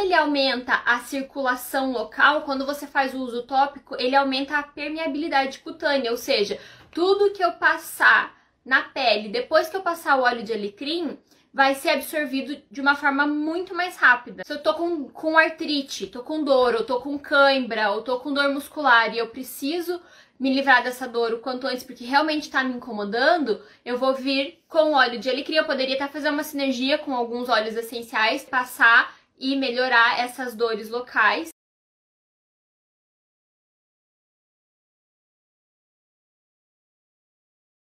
como ele aumenta a circulação local, quando você faz o uso tópico, ele aumenta a permeabilidade cutânea, ou seja, tudo que eu passar na pele depois que eu passar o óleo de alecrim, vai ser absorvido de uma forma muito mais rápida. Se eu tô com, com artrite, tô com dor, ou tô com cãibra, ou tô com dor muscular e eu preciso me livrar dessa dor o quanto antes, porque realmente tá me incomodando, eu vou vir com óleo de alecrim. Eu poderia até fazer uma sinergia com alguns óleos essenciais, passar e melhorar essas dores locais.